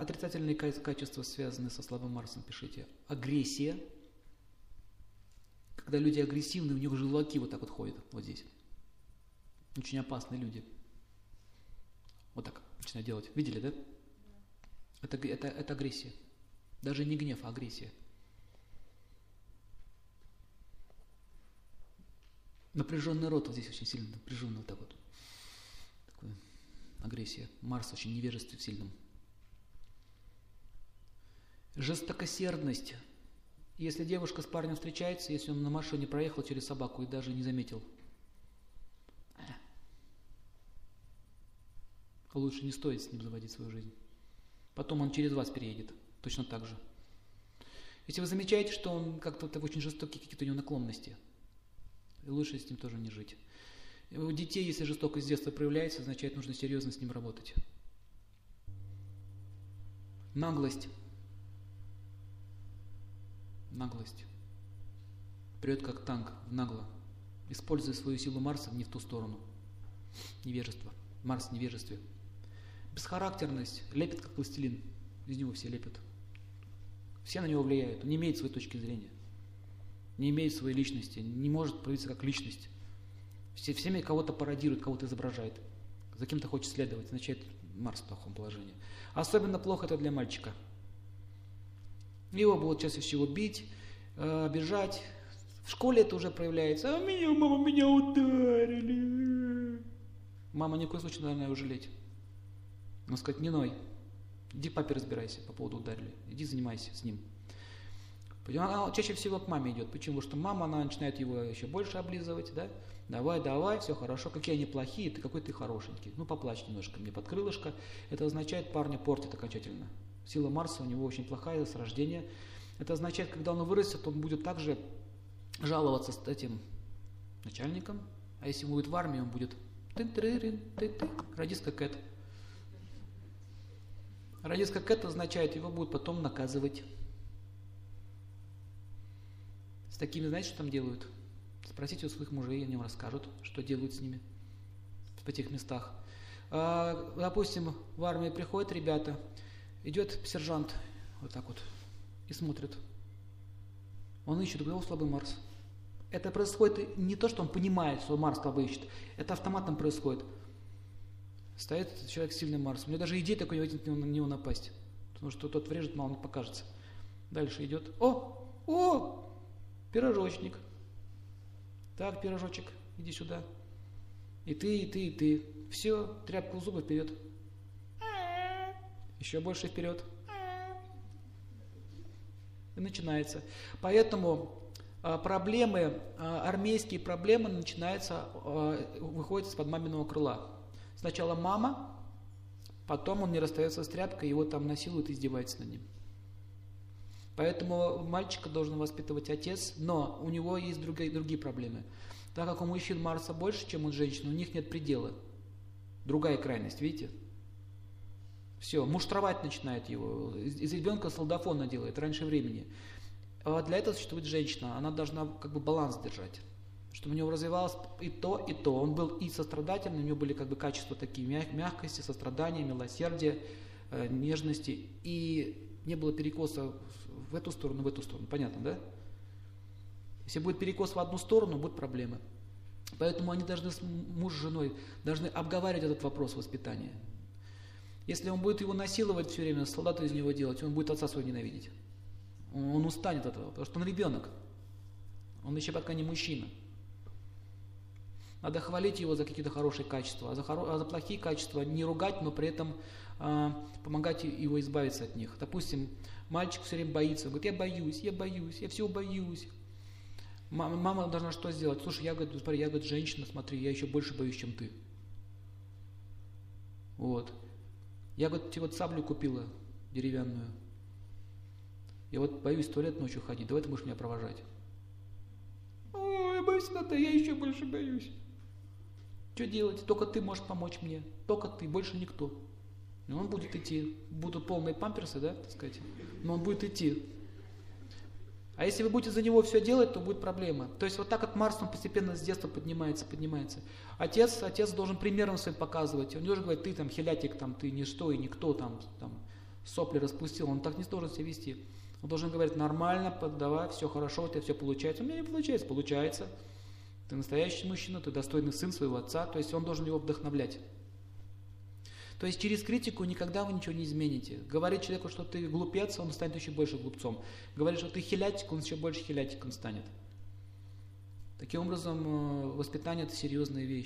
отрицательные качества, связанные со слабым Марсом, пишите. Агрессия. Когда люди агрессивны, у них желваки вот так вот ходят, вот здесь. Очень опасные люди. Вот так начинают делать. Видели, да? Это, это, это агрессия. Даже не гнев, а агрессия. Напряженный рот вот здесь очень сильно напряженный вот так вот. Такая агрессия. Марс очень невежествен в сильном. Жестокосердность. Если девушка с парнем встречается, если он на машине проехал через собаку и даже не заметил, лучше не стоит с ним заводить свою жизнь. Потом он через вас переедет, точно так же. Если вы замечаете, что он как-то очень жестокий, какие-то у него наклонности, лучше с ним тоже не жить. У детей, если жестокость с детства проявляется, означает, нужно серьезно с ним работать. Наглость. Наглость. Прет как танк, в нагло. Используя свою силу Марса не в ту сторону. Невежество. Марс в невежестве. Бесхарактерность. Лепит как пластилин. Из него все лепят. Все на него влияют. Он не имеет своей точки зрения. Не имеет своей личности. Не может проявиться как личность. Все, всеми кого-то пародирует, кого-то изображает. За кем-то хочет следовать. Означает Марс в плохом положении. Особенно плохо это для мальчика. Его будут чаще всего бить, э, обижать. В школе это уже проявляется. А меня, мама, меня ударили. Мама ни в коем случае, наверное, его жалеть. Но сказать, не ной. Иди папе разбирайся по поводу ударили. Иди занимайся с ним. Она чаще всего к маме идет. Почему? Потому что мама, она начинает его еще больше облизывать, да? Давай, давай, все хорошо. Какие они плохие, ты какой ты хорошенький. Ну, поплачь немножко мне под крылышко. Это означает, парня портит окончательно. Сила Марса у него очень плохая с рождения. Это означает, когда он вырастет, он будет также жаловаться с этим начальником. А если он будет в армии, он будет ты ты ты радистка Кэт. Радистка Кэт означает, его будут потом наказывать. С такими, знаете, что там делают? Спросите у своих мужей, они вам расскажут, что делают с ними в этих местах. А, допустим, в армии приходят ребята, идет сержант вот так вот и смотрит. Он ищет, где слабый Марс. Это происходит не то, что он понимает, что Марс слабый ищет. Это автоматом происходит. Стоит человек с сильным Марсом. У него даже идеи такой нет на него напасть. Потому что тот врежет, мало не покажется. Дальше идет. О! О! Пирожочник. Так, пирожочек, иди сюда. И ты, и ты, и ты. Все, тряпку зубы вперед. Еще больше вперед. И начинается. Поэтому а, проблемы, а, армейские проблемы начинаются, а, выходят из-под маминого крыла. Сначала мама, потом он не расстается с тряпкой, его там насилуют и издеваются над ним. Поэтому мальчика должен воспитывать отец, но у него есть другие, другие проблемы. Так как у мужчин Марса больше, чем у женщин, у них нет предела. Другая крайность, видите? Все, муштровать начинает его. Из ребенка солдафона делает раньше времени. А для этого существует женщина. Она должна как бы баланс держать. Чтобы у него развивалось и то, и то. Он был и сострадательным, у него были как бы качества такие мягкости, сострадания, милосердия, э, нежности. И не было перекоса в эту сторону, в эту сторону. Понятно, да? Если будет перекос в одну сторону, будут проблемы. Поэтому они должны муж с женой должны обговаривать этот вопрос воспитания. Если он будет его насиловать все время, солдата из него делать, он будет отца своего ненавидеть. Он устанет от этого, потому что он ребенок. Он еще пока не мужчина. Надо хвалить его за какие-то хорошие качества, а за, хоро... а за плохие качества не ругать, но при этом э, помогать его избавиться от них. Допустим, мальчик все время боится, он говорит, я боюсь, я боюсь, я всего боюсь. Мама, должна что сделать? Слушай, я, говорю, смотри, я, говорит, женщина, смотри, я еще больше боюсь, чем ты. Вот. Я вот тебе вот саблю купила деревянную. Я вот боюсь в туалет ночью ходить, давай ты будешь меня провожать. Ой, я боюсь надо, я еще больше боюсь. Что делать? Только ты можешь помочь мне. Только ты, больше никто. И он будет идти. Будут полные памперсы, да, так сказать. Но он будет идти. А если вы будете за него все делать, то будет проблема. То есть вот так вот Марс, он постепенно с детства поднимается, поднимается. Отец, отец должен примером своим показывать. Он должен говорить, ты там хилятик, там, ты ничто и никто, там, там, сопли распустил, он так не должен себя вести. Он должен говорить нормально, поддавай, все хорошо, у тебя все получается. У меня не получается, получается. Ты настоящий мужчина, ты достойный сын своего отца, то есть он должен его вдохновлять. То есть через критику никогда вы ничего не измените. Говорить человеку, что ты глупец, он станет еще больше глупцом. Говорить, что ты хилятик, он еще больше хилятиком станет. Таким образом, э, воспитание – это серьезная вещь.